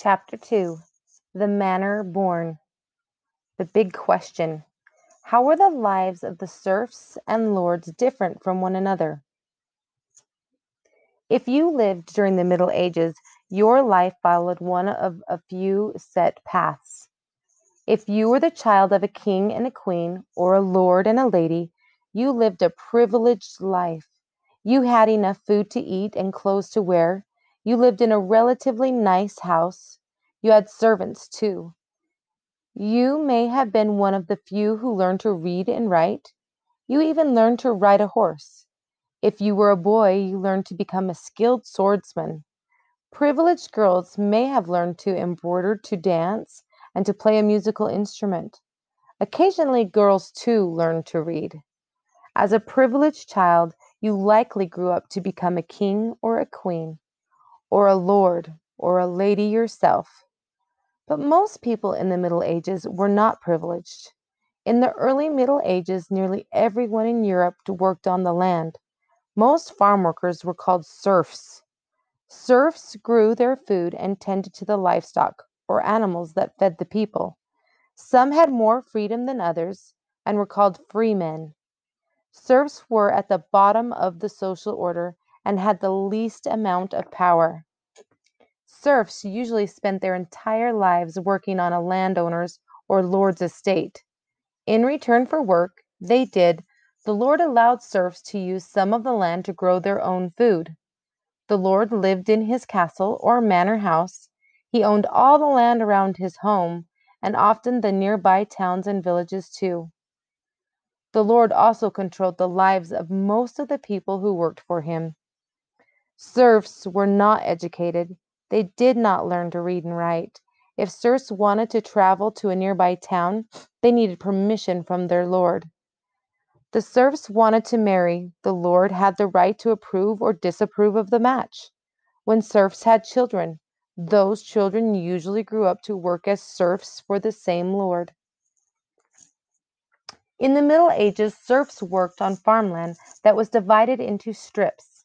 Chapter 2 The Manor Born. The Big Question How were the lives of the serfs and lords different from one another? If you lived during the Middle Ages, your life followed one of a few set paths. If you were the child of a king and a queen, or a lord and a lady, you lived a privileged life. You had enough food to eat and clothes to wear. You lived in a relatively nice house. You had servants, too. You may have been one of the few who learned to read and write. You even learned to ride a horse. If you were a boy, you learned to become a skilled swordsman. Privileged girls may have learned to embroider, to dance, and to play a musical instrument. Occasionally, girls too learned to read. As a privileged child, you likely grew up to become a king or a queen or a lord or a lady yourself. But most people in the Middle Ages were not privileged. In the early Middle Ages, nearly everyone in Europe worked on the land. Most farm workers were called serfs. Serfs grew their food and tended to the livestock or animals that fed the people. Some had more freedom than others and were called freemen. Serfs were at the bottom of the social order and had the least amount of power. Serfs usually spent their entire lives working on a landowner's or lord's estate. In return for work they did, the lord allowed serfs to use some of the land to grow their own food. The lord lived in his castle or manor house. He owned all the land around his home and often the nearby towns and villages too. The Lord also controlled the lives of most of the people who worked for him. Serfs were not educated. They did not learn to read and write. If serfs wanted to travel to a nearby town, they needed permission from their lord. The serfs wanted to marry. The lord had the right to approve or disapprove of the match. When serfs had children, those children usually grew up to work as serfs for the same lord. In the Middle Ages, serfs worked on farmland that was divided into strips.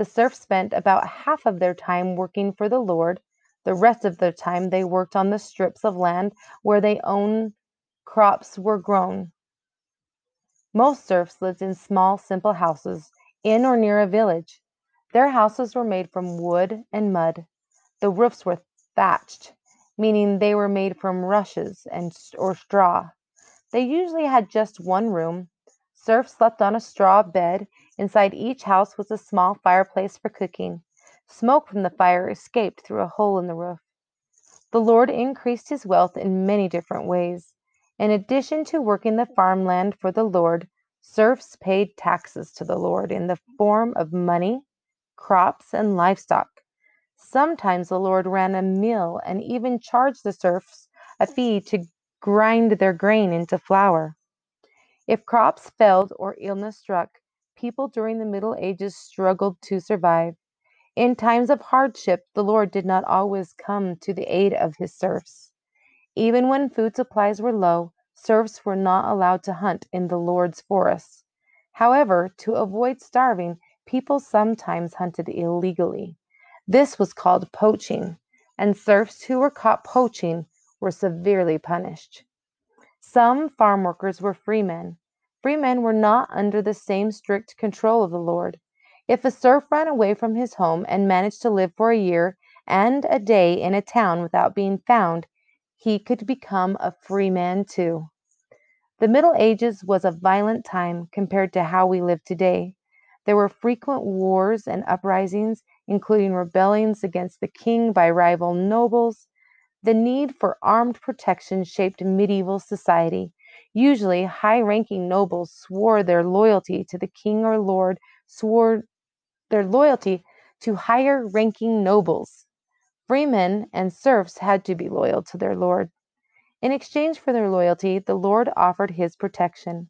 The serfs spent about half of their time working for the lord, the rest of their time they worked on the strips of land where their own crops were grown. Most serfs lived in small, simple houses in or near a village. Their houses were made from wood and mud. The roofs were thatched, meaning they were made from rushes and or straw. They usually had just one room. Serfs slept on a straw bed Inside each house was a small fireplace for cooking. Smoke from the fire escaped through a hole in the roof. The Lord increased his wealth in many different ways. In addition to working the farmland for the Lord, serfs paid taxes to the Lord in the form of money, crops, and livestock. Sometimes the Lord ran a mill and even charged the serfs a fee to grind their grain into flour. If crops failed or illness struck, people during the Middle Ages struggled to survive. In times of hardship, the Lord did not always come to the aid of his serfs. Even when food supplies were low, serfs were not allowed to hunt in the Lord's forests. However, to avoid starving, people sometimes hunted illegally. This was called poaching, and serfs who were caught poaching were severely punished. Some farm workers were freemen, Free men were not under the same strict control of the Lord. If a serf ran away from his home and managed to live for a year and a day in a town without being found, he could become a free man too. The Middle Ages was a violent time compared to how we live today. There were frequent wars and uprisings, including rebellions against the king by rival nobles. The need for armed protection shaped medieval society. Usually, high ranking nobles swore their loyalty to the king or lord, swore their loyalty to higher ranking nobles. Freemen and serfs had to be loyal to their lord. In exchange for their loyalty, the lord offered his protection.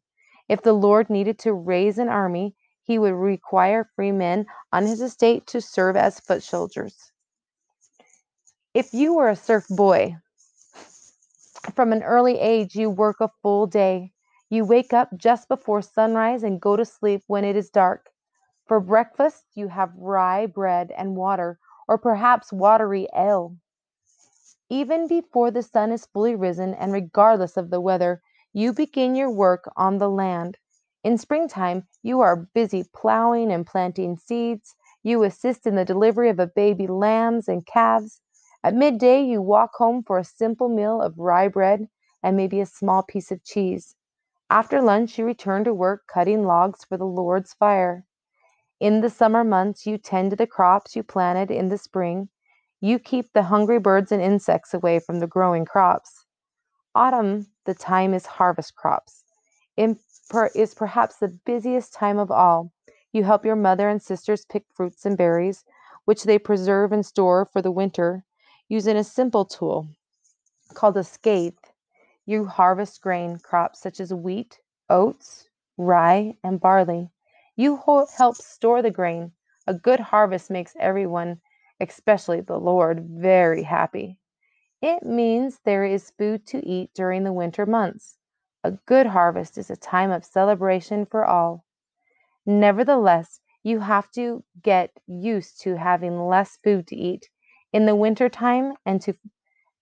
If the lord needed to raise an army, he would require free men on his estate to serve as foot soldiers. If you were a serf boy, from an early age, you work a full day. You wake up just before sunrise and go to sleep when it is dark. For breakfast, you have rye bread and water, or perhaps watery ale. Even before the sun is fully risen, and regardless of the weather, you begin your work on the land. In springtime, you are busy plowing and planting seeds. You assist in the delivery of a baby lambs and calves. At midday, you walk home for a simple meal of rye bread and maybe a small piece of cheese. After lunch, you return to work cutting logs for the Lord's fire. In the summer months, you tend to the crops you planted in the spring. You keep the hungry birds and insects away from the growing crops. Autumn, the time is harvest crops. Is perhaps the busiest time of all. You help your mother and sisters pick fruits and berries, which they preserve and store for the winter using a simple tool called a scythe. You harvest grain crops such as wheat, oats, rye, and barley. You help store the grain. A good harvest makes everyone, especially the Lord, very happy. It means there is food to eat during the winter months. A good harvest is a time of celebration for all. Nevertheless, you have to get used to having less food to eat in the winter time and to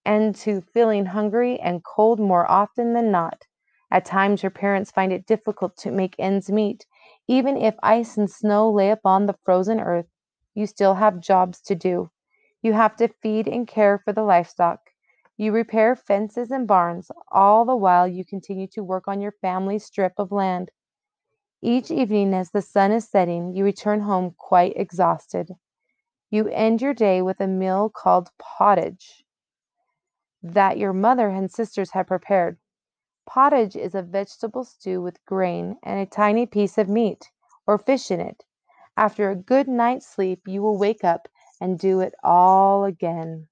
and to feeling hungry and cold more often than not. At times your parents find it difficult to make ends meet. Even if ice and snow lay upon the frozen earth, you still have jobs to do. You have to feed and care for the livestock. You repair fences and barns, all the while you continue to work on your family's strip of land. Each evening, as the sun is setting, you return home quite exhausted. You end your day with a meal called pottage that your mother and sisters have prepared. Pottage is a vegetable stew with grain and a tiny piece of meat or fish in it. After a good night's sleep, you will wake up and do it all again.